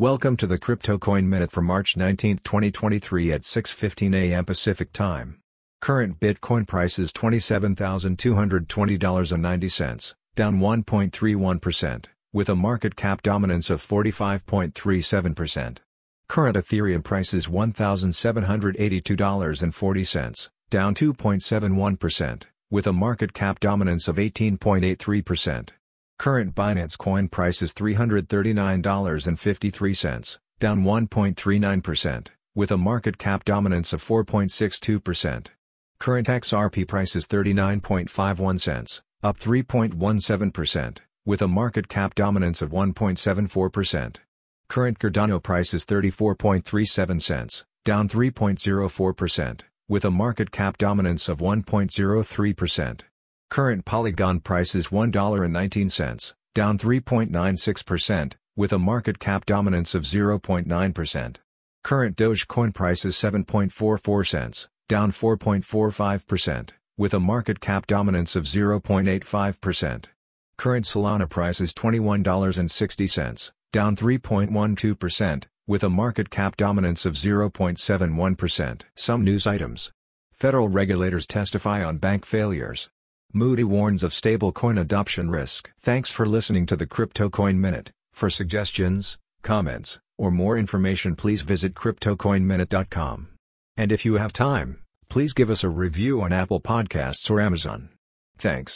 Welcome to the Crypto Coin Minute for March 19, 2023 at 6:15 a.m. Pacific Time. Current Bitcoin price is $27,220.90, down 1.31%, with a market cap dominance of 45.37%. Current Ethereum price is $1,782.40, down 2.71%, with a market cap dominance of 18.83%. Current Binance Coin price is $339.53, down 1.39%, with a market cap dominance of 4.62%. Current XRP price is 39.51 cents, up 3.17%, with a market cap dominance of 1.74%. Current Cardano price is 34.37 cents, down 3.04%, with a market cap dominance of 1.03%. Current Polygon price is $1.19, down 3.96%, with a market cap dominance of 0.9%. Current Dogecoin price is 7.44 cents, down 4.45%, with a market cap dominance of 0.85%. Current Solana price is $21.60, down 3.12%, with a market cap dominance of 0.71%. Some news items. Federal regulators testify on bank failures. Moody warns of stablecoin adoption risk. Thanks for listening to the Crypto Coin Minute. For suggestions, comments, or more information please visit cryptocoinminute.com. And if you have time, please give us a review on Apple Podcasts or Amazon. Thanks.